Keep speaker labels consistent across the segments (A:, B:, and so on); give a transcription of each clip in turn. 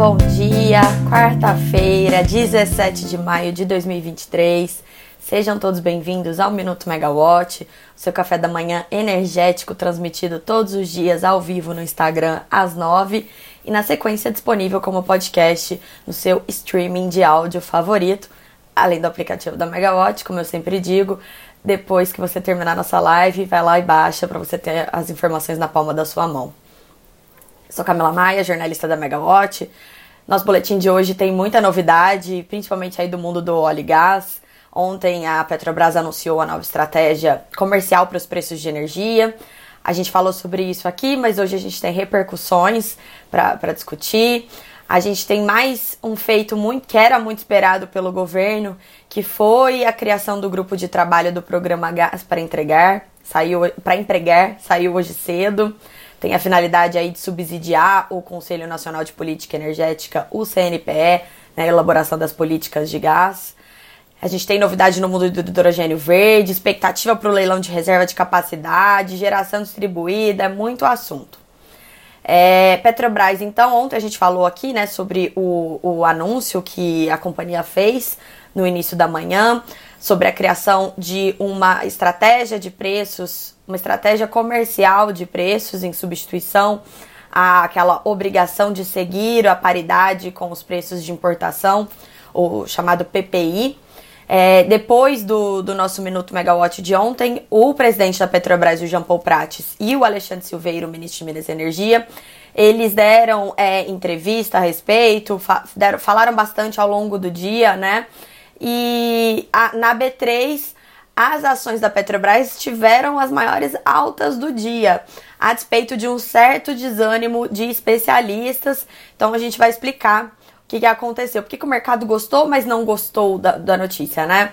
A: bom dia. Quarta-feira, 17 de maio de 2023. Sejam todos bem-vindos ao Minuto Megawatt, seu café da manhã energético transmitido todos os dias ao vivo no Instagram às 9 e na sequência disponível como podcast no seu streaming de áudio favorito, além do aplicativo da Megawatt, como eu sempre digo. Depois que você terminar nossa live, vai lá e baixa para você ter as informações na palma da sua mão. Sou Camila Maia, jornalista da Megawatt. Nosso boletim de hoje tem muita novidade, principalmente aí do mundo do óleo e gás. Ontem a Petrobras anunciou a nova estratégia comercial para os preços de energia. A gente falou sobre isso aqui, mas hoje a gente tem repercussões para discutir. A gente tem mais um feito muito que era muito esperado pelo governo, que foi a criação do grupo de trabalho do programa Gás para entregar, saiu para empregar, saiu hoje cedo tem a finalidade aí de subsidiar o Conselho Nacional de Política Energética, o CNPE, na né, elaboração das políticas de gás. A gente tem novidade no mundo do hidrogênio verde, expectativa para o leilão de reserva de capacidade, geração distribuída, é muito assunto. É, Petrobras, então, ontem a gente falou aqui né, sobre o, o anúncio que a companhia fez no início da manhã, sobre a criação de uma estratégia de preços uma estratégia comercial de preços em substituição àquela obrigação de seguir a paridade com os preços de importação, o chamado PPI. É, depois do, do nosso Minuto Megawatt de ontem, o presidente da Petrobras, o Jean Paul Prates, e o Alexandre Silveira, o ministro de Minas e Energia, eles deram é, entrevista a respeito, fa deram, falaram bastante ao longo do dia, né? E a, na B3 as ações da Petrobras tiveram as maiores altas do dia, a despeito de um certo desânimo de especialistas. Então a gente vai explicar o que, que aconteceu, porque que o mercado gostou, mas não gostou da, da notícia, né?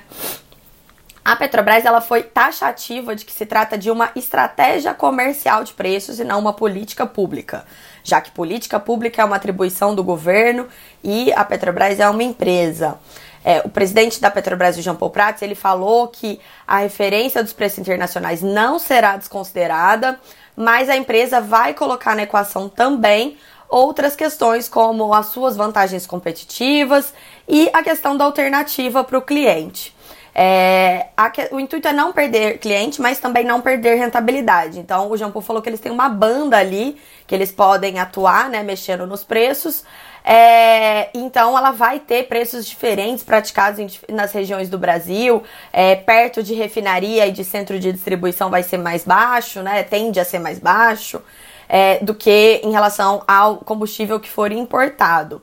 A: A Petrobras ela foi taxativa de que se trata de uma estratégia comercial de preços e não uma política pública, já que política pública é uma atribuição do governo e a Petrobras é uma empresa. É, o presidente da Petrobras, o Jean Paul Prats, ele falou que a referência dos preços internacionais não será desconsiderada, mas a empresa vai colocar na equação também outras questões como as suas vantagens competitivas e a questão da alternativa para o cliente. É, a, o intuito é não perder cliente, mas também não perder rentabilidade. Então, o Jean Paul falou que eles têm uma banda ali que eles podem atuar, né, mexendo nos preços, é, então ela vai ter preços diferentes praticados em, nas regiões do Brasil. É, perto de refinaria e de centro de distribuição vai ser mais baixo, né? Tende a ser mais baixo é, do que em relação ao combustível que for importado.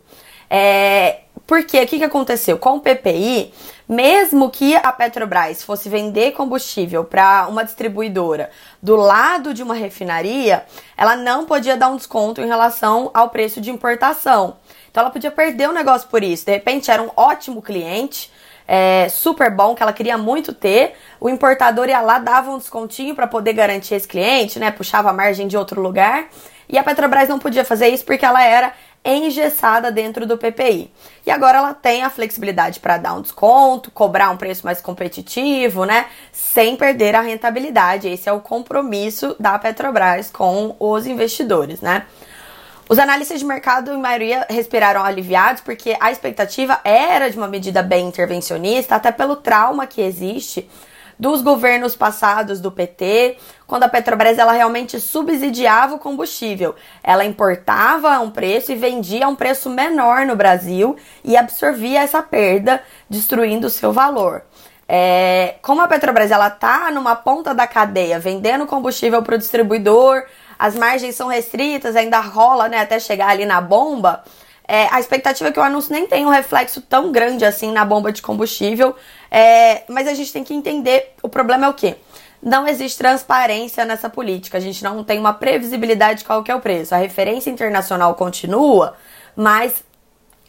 A: É, porque o que, que aconteceu? Com o PPI, mesmo que a Petrobras fosse vender combustível para uma distribuidora do lado de uma refinaria, ela não podia dar um desconto em relação ao preço de importação. Então ela podia perder o negócio por isso. De repente era um ótimo cliente, é, super bom, que ela queria muito ter. O importador ia lá, dava um descontinho para poder garantir esse cliente, né? Puxava a margem de outro lugar. E a Petrobras não podia fazer isso porque ela era engessada dentro do PPI. E agora ela tem a flexibilidade para dar um desconto, cobrar um preço mais competitivo, né? Sem perder a rentabilidade. Esse é o compromisso da Petrobras com os investidores, né? Os analistas de mercado, em maioria, respiraram aliviados porque a expectativa era de uma medida bem intervencionista, até pelo trauma que existe dos governos passados do PT, quando a Petrobras ela realmente subsidiava o combustível. Ela importava a um preço e vendia a um preço menor no Brasil e absorvia essa perda, destruindo o seu valor. É, como a Petrobras ela tá numa ponta da cadeia, vendendo combustível para o distribuidor, as margens são restritas, ainda rola, né, até chegar ali na bomba. É, a expectativa é que o anúncio nem tenha um reflexo tão grande assim na bomba de combustível, é, mas a gente tem que entender o problema é o quê? Não existe transparência nessa política, a gente não tem uma previsibilidade de qual que é o preço. A referência internacional continua, mas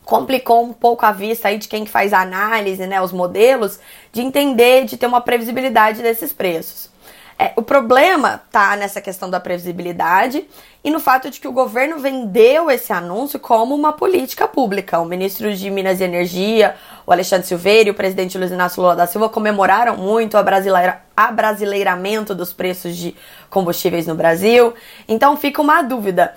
A: complicou um pouco a vista aí de quem faz a análise, né, os modelos, de entender, de ter uma previsibilidade desses preços. É, o problema tá nessa questão da previsibilidade e no fato de que o governo vendeu esse anúncio como uma política pública. O ministro de Minas e Energia, o Alexandre Silveira e o presidente Luiz Inácio Lula da Silva comemoraram muito o brasileira, abrasileiramento dos preços de combustíveis no Brasil. Então fica uma dúvida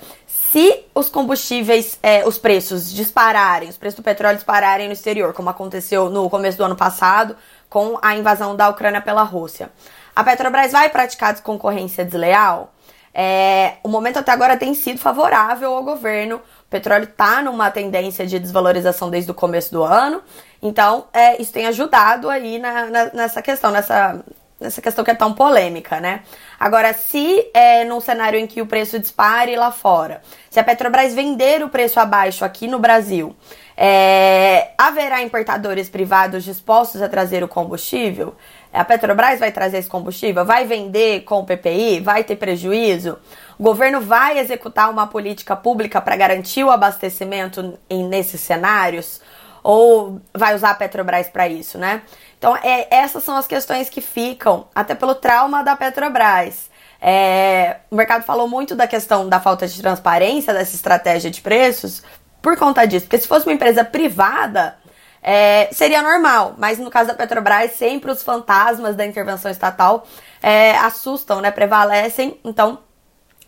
A: Se os combustíveis, é, os preços dispararem, os preços do petróleo dispararem no exterior, como aconteceu no começo do ano passado com a invasão da Ucrânia pela Rússia, a Petrobras vai praticar concorrência desleal? É, o momento até agora tem sido favorável ao governo. O petróleo está numa tendência de desvalorização desde o começo do ano. Então, é, isso tem ajudado aí na, na, nessa questão, nessa, nessa questão que é tão polêmica, né? Agora, se é num cenário em que o preço dispare lá fora, se a Petrobras vender o preço abaixo aqui no Brasil, é, haverá importadores privados dispostos a trazer o combustível? A Petrobras vai trazer esse combustível? Vai vender com o PPI? Vai ter prejuízo? O governo vai executar uma política pública para garantir o abastecimento em, nesses cenários? Ou vai usar a Petrobras para isso, né? Então, é, essas são as questões que ficam, até pelo trauma da Petrobras. É, o mercado falou muito da questão da falta de transparência dessa estratégia de preços por conta disso. Porque se fosse uma empresa privada, é, seria normal. Mas no caso da Petrobras, sempre os fantasmas da intervenção estatal é, assustam, né? Prevalecem. Então,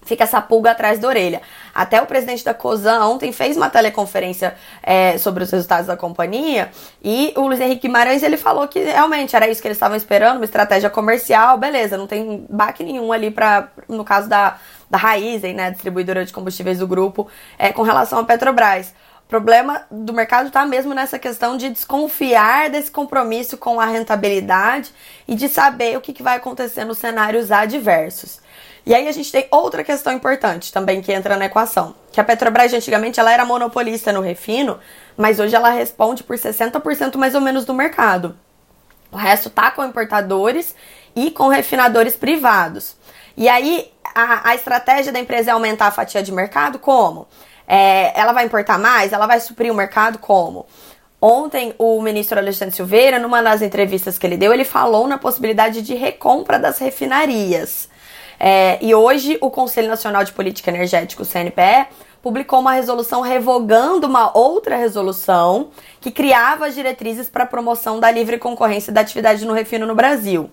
A: fica essa pulga atrás da orelha. Até o presidente da COSAN ontem fez uma teleconferência é, sobre os resultados da companhia e o Luiz Henrique Guimarães ele falou que realmente era isso que eles estavam esperando, uma estratégia comercial, beleza, não tem baque nenhum ali para no caso da, da Raizen, né, distribuidora de combustíveis do grupo, é, com relação à Petrobras. Problema do mercado está mesmo nessa questão de desconfiar desse compromisso com a rentabilidade e de saber o que, que vai acontecer nos cenários adversos. E aí a gente tem outra questão importante também que entra na equação, que a Petrobras antigamente ela era monopolista no refino, mas hoje ela responde por 60% mais ou menos do mercado. O resto tá com importadores e com refinadores privados. E aí a, a estratégia da empresa é aumentar a fatia de mercado como? É, ela vai importar mais? Ela vai suprir o mercado como? Ontem, o ministro Alexandre Silveira, numa das entrevistas que ele deu, ele falou na possibilidade de recompra das refinarias. É, e hoje o Conselho Nacional de Política Energética, o CNPE, publicou uma resolução revogando uma outra resolução que criava as diretrizes para a promoção da livre concorrência da atividade no refino no Brasil.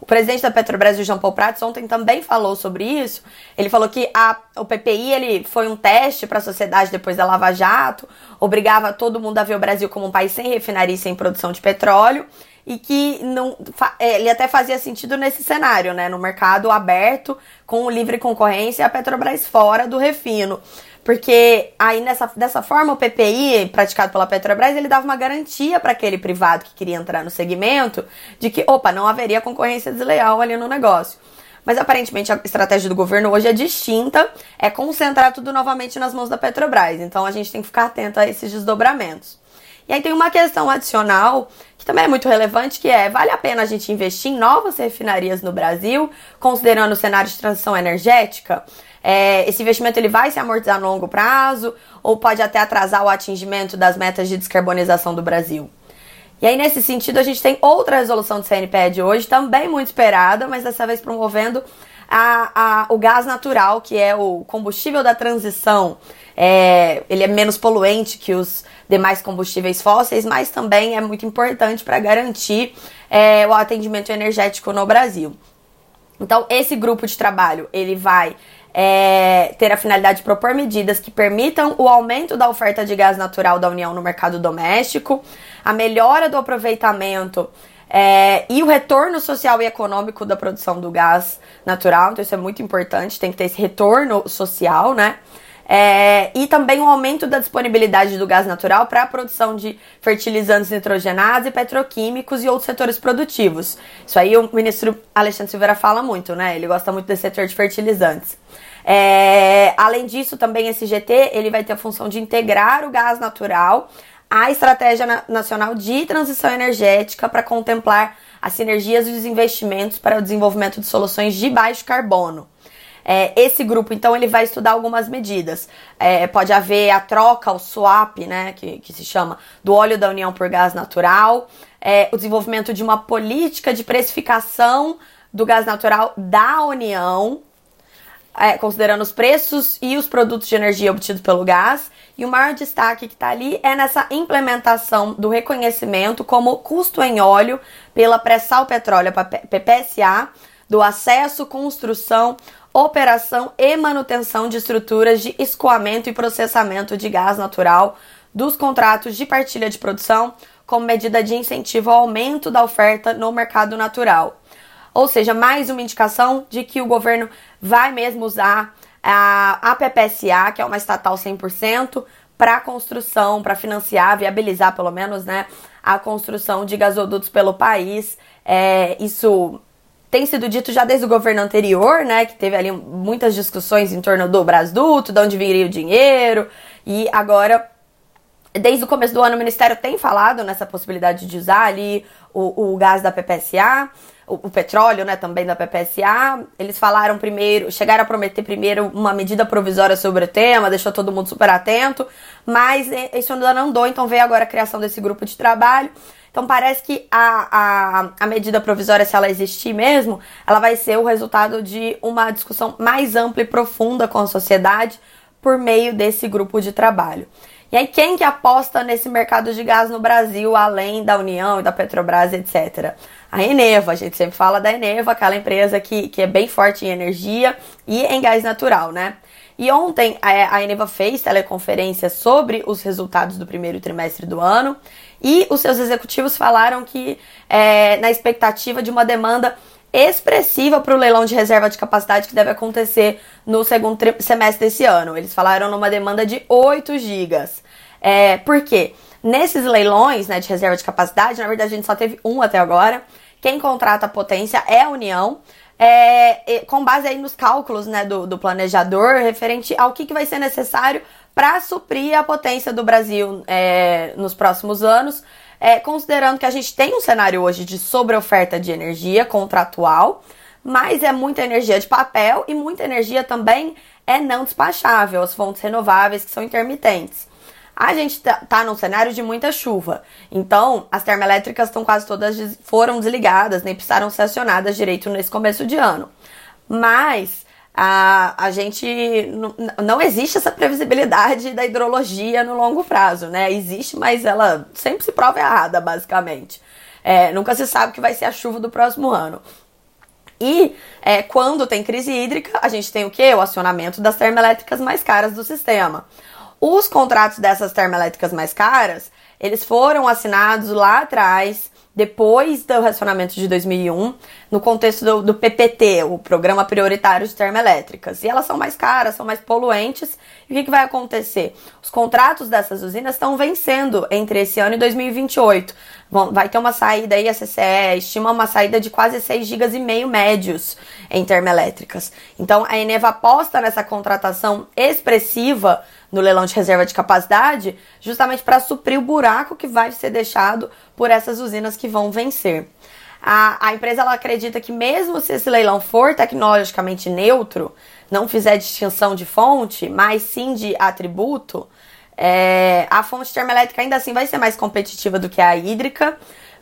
A: O presidente da Petrobras, o Jean Paul Prats, ontem também falou sobre isso. Ele falou que a, o PPI ele foi um teste para a sociedade depois da Lava Jato, obrigava todo mundo a ver o Brasil como um país sem refinaria e sem produção de petróleo e que não é, ele até fazia sentido nesse cenário, né, no mercado aberto com livre concorrência e a Petrobras fora do refino. Porque aí nessa, dessa forma o PPI praticado pela Petrobras, ele dava uma garantia para aquele privado que queria entrar no segmento de que, opa, não haveria concorrência desleal ali no negócio. Mas aparentemente a estratégia do governo hoje é distinta, é concentrar tudo novamente nas mãos da Petrobras. Então a gente tem que ficar atento a esses desdobramentos. E aí tem uma questão adicional que também é muito relevante, que é, vale a pena a gente investir em novas refinarias no Brasil, considerando o cenário de transição energética? É, esse investimento ele vai se amortizar no longo prazo ou pode até atrasar o atingimento das metas de descarbonização do Brasil? E aí, nesse sentido, a gente tem outra resolução do CNPE de hoje, também muito esperada, mas dessa vez promovendo a, a, o gás natural, que é o combustível da transição. É, ele é menos poluente que os demais combustíveis fósseis, mas também é muito importante para garantir é, o atendimento energético no Brasil. Então, esse grupo de trabalho ele vai é, ter a finalidade de propor medidas que permitam o aumento da oferta de gás natural da União no mercado doméstico, a melhora do aproveitamento é, e o retorno social e econômico da produção do gás natural. Então, isso é muito importante, tem que ter esse retorno social, né? É, e também o aumento da disponibilidade do gás natural para a produção de fertilizantes nitrogenados e petroquímicos e outros setores produtivos. Isso aí o ministro Alexandre Silveira fala muito, né? Ele gosta muito desse setor de fertilizantes. É, além disso, também esse GT ele vai ter a função de integrar o gás natural à Estratégia Nacional de Transição Energética para contemplar as sinergias e os investimentos para o desenvolvimento de soluções de baixo carbono. É, esse grupo, então, ele vai estudar algumas medidas. É, pode haver a troca, o swap, né, que, que se chama, do óleo da União por gás natural, é, o desenvolvimento de uma política de precificação do gás natural da União, é, considerando os preços e os produtos de energia obtidos pelo gás. E o maior destaque que está ali é nessa implementação do reconhecimento como custo em óleo pela pré-sal petróleo, PPSA, do acesso, construção operação e manutenção de estruturas de escoamento e processamento de gás natural dos contratos de partilha de produção, como medida de incentivo ao aumento da oferta no mercado natural. Ou seja, mais uma indicação de que o governo vai mesmo usar a APPSA, que é uma estatal 100%, para construção, para financiar, viabilizar pelo menos, né, a construção de gasodutos pelo país. É, isso tem sido dito já desde o governo anterior, né, que teve ali muitas discussões em torno do Brasduto, de onde viria o dinheiro, e agora desde o começo do ano o Ministério tem falado nessa possibilidade de usar ali o, o gás da PPSA, o, petróleo, né, também da PPSA. Eles falaram primeiro, chegaram a prometer primeiro uma medida provisória sobre o tema, deixou todo mundo super atento, mas isso ainda não andou, então veio agora a criação desse grupo de trabalho. Então parece que a, a, a medida provisória, se ela existir mesmo, ela vai ser o resultado de uma discussão mais ampla e profunda com a sociedade por meio desse grupo de trabalho. E aí, quem que aposta nesse mercado de gás no Brasil, além da União e da Petrobras, etc? A Eneva, a gente sempre fala da Eneva, aquela empresa que, que é bem forte em energia e em gás natural, né? E ontem a Eneva fez teleconferência sobre os resultados do primeiro trimestre do ano e os seus executivos falaram que, é, na expectativa de uma demanda expressiva para o leilão de reserva de capacidade que deve acontecer no segundo semestre desse ano. Eles falaram numa demanda de 8 gigas. É, por quê? Nesses leilões né, de reserva de capacidade, na verdade a gente só teve um até agora. Quem contrata a potência é a União. É, com base aí nos cálculos né, do, do planejador referente ao que, que vai ser necessário para suprir a potência do Brasil é, nos próximos anos é, considerando que a gente tem um cenário hoje de sobreoferta de energia contratual, mas é muita energia de papel e muita energia também é não despachável, as fontes renováveis que são intermitentes. A gente tá, tá num cenário de muita chuva, então as termoelétricas estão quase todas foram desligadas, nem precisaram ser acionadas direito nesse começo de ano. Mas a, a gente não existe essa previsibilidade da hidrologia no longo prazo, né? Existe, mas ela sempre se prova errada, basicamente. É, nunca se sabe que vai ser a chuva do próximo ano. E é, quando tem crise hídrica, a gente tem o que? O acionamento das termoelétricas mais caras do sistema. Os contratos dessas termoelétricas mais caras, eles foram assinados lá atrás depois do racionamento de 2001, no contexto do, do, PPT, o Programa Prioritário de Termoelétricas. E elas são mais caras, são mais poluentes. E o que, que vai acontecer? Os contratos dessas usinas estão vencendo entre esse ano e 2028. Bom, vai ter uma saída aí, a CCE estima uma saída de quase 6 gigas e meio médios em termoelétricas. Então, a Eneva aposta nessa contratação expressiva no leilão de reserva de capacidade, justamente para suprir o buraco que vai ser deixado por essas usinas que vão vencer. A, a empresa ela acredita que mesmo se esse leilão for tecnologicamente neutro, não fizer distinção de fonte, mas sim de atributo, é, a fonte termoelétrica ainda assim vai ser mais competitiva do que a hídrica,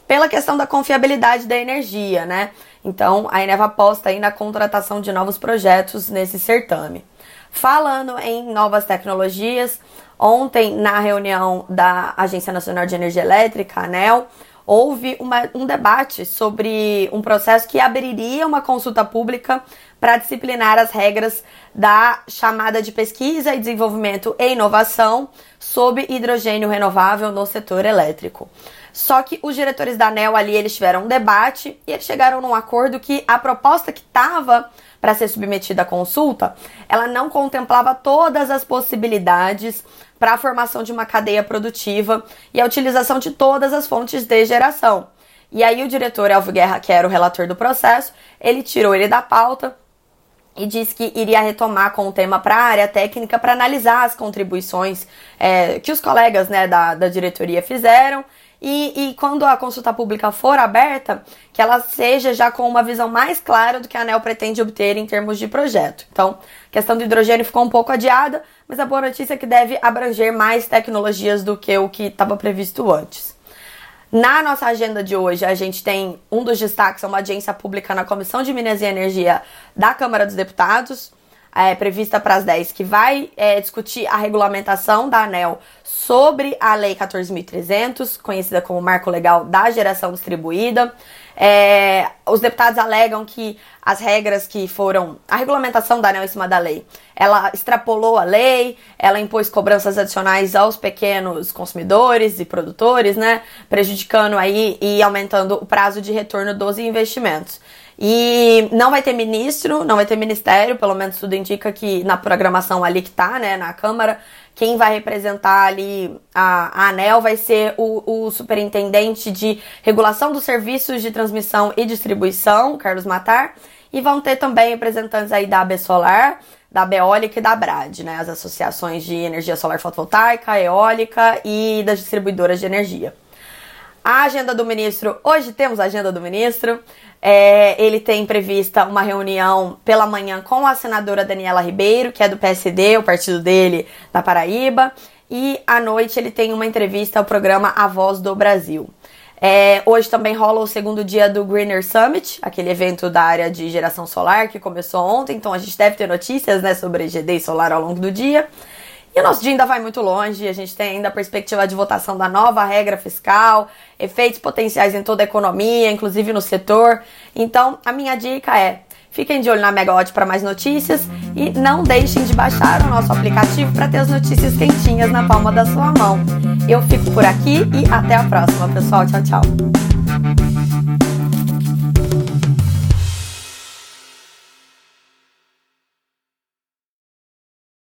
A: pela questão da confiabilidade da energia, né? Então, a Eneva aposta aí na contratação de novos projetos nesse certame. Falando em novas tecnologias, ontem na reunião da Agência Nacional de Energia Elétrica, ANEL, houve uma, um debate sobre um processo que abriria uma consulta pública para disciplinar as regras da chamada de pesquisa e desenvolvimento e inovação sobre hidrogênio renovável no setor elétrico. Só que os diretores da ANEL ali eles tiveram um debate e eles chegaram num acordo que a proposta que estava para ser submetida à consulta, ela não contemplava todas as possibilidades para a formação de uma cadeia produtiva e a utilização de todas as fontes de geração. E aí o diretor Elvio Guerra, que era o relator do processo, ele tirou ele da pauta e disse que iria retomar com o tema para a área técnica para analisar as contribuições é, que os colegas né, da, da diretoria fizeram e, e quando a consulta pública for aberta, que ela seja já com uma visão mais clara do que a ANEL pretende obter em termos de projeto. Então, a questão do hidrogênio ficou um pouco adiada, mas a boa notícia é que deve abranger mais tecnologias do que o que estava previsto antes. Na nossa agenda de hoje, a gente tem um dos destaques, é uma audiência pública na Comissão de Minas e Energia da Câmara dos Deputados. É, prevista para as 10, que vai é, discutir a regulamentação da ANEL sobre a Lei 14.300, conhecida como Marco Legal da Geração Distribuída. É, os deputados alegam que as regras que foram. A regulamentação da ANEL em cima da lei. Ela extrapolou a lei, ela impôs cobranças adicionais aos pequenos consumidores e produtores, né? Prejudicando aí e aumentando o prazo de retorno dos investimentos. E não vai ter ministro, não vai ter ministério, pelo menos tudo indica que na programação ali que tá, né, na Câmara, quem vai representar ali a, a ANEL vai ser o, o superintendente de regulação dos serviços de transmissão e distribuição, Carlos Matar, e vão ter também representantes aí da AB Solar, da Beólica e da Brad, né, as associações de energia solar fotovoltaica, eólica e das distribuidoras de energia. A agenda do ministro, hoje temos a agenda do ministro. É, ele tem prevista uma reunião pela manhã com a senadora Daniela Ribeiro, que é do PSD, o partido dele da Paraíba. E à noite ele tem uma entrevista ao programa A Voz do Brasil. É, hoje também rola o segundo dia do Greener Summit, aquele evento da área de geração solar que começou ontem, então a gente deve ter notícias né, sobre GD solar ao longo do dia. E o nosso dia ainda vai muito longe, a gente tem ainda a perspectiva de votação da nova regra fiscal, efeitos potenciais em toda a economia, inclusive no setor. Então, a minha dica é: fiquem de olho na Megawatt para mais notícias e não deixem de baixar o nosso aplicativo para ter as notícias quentinhas na palma da sua mão. Eu fico por aqui e até a próxima, pessoal. Tchau, tchau.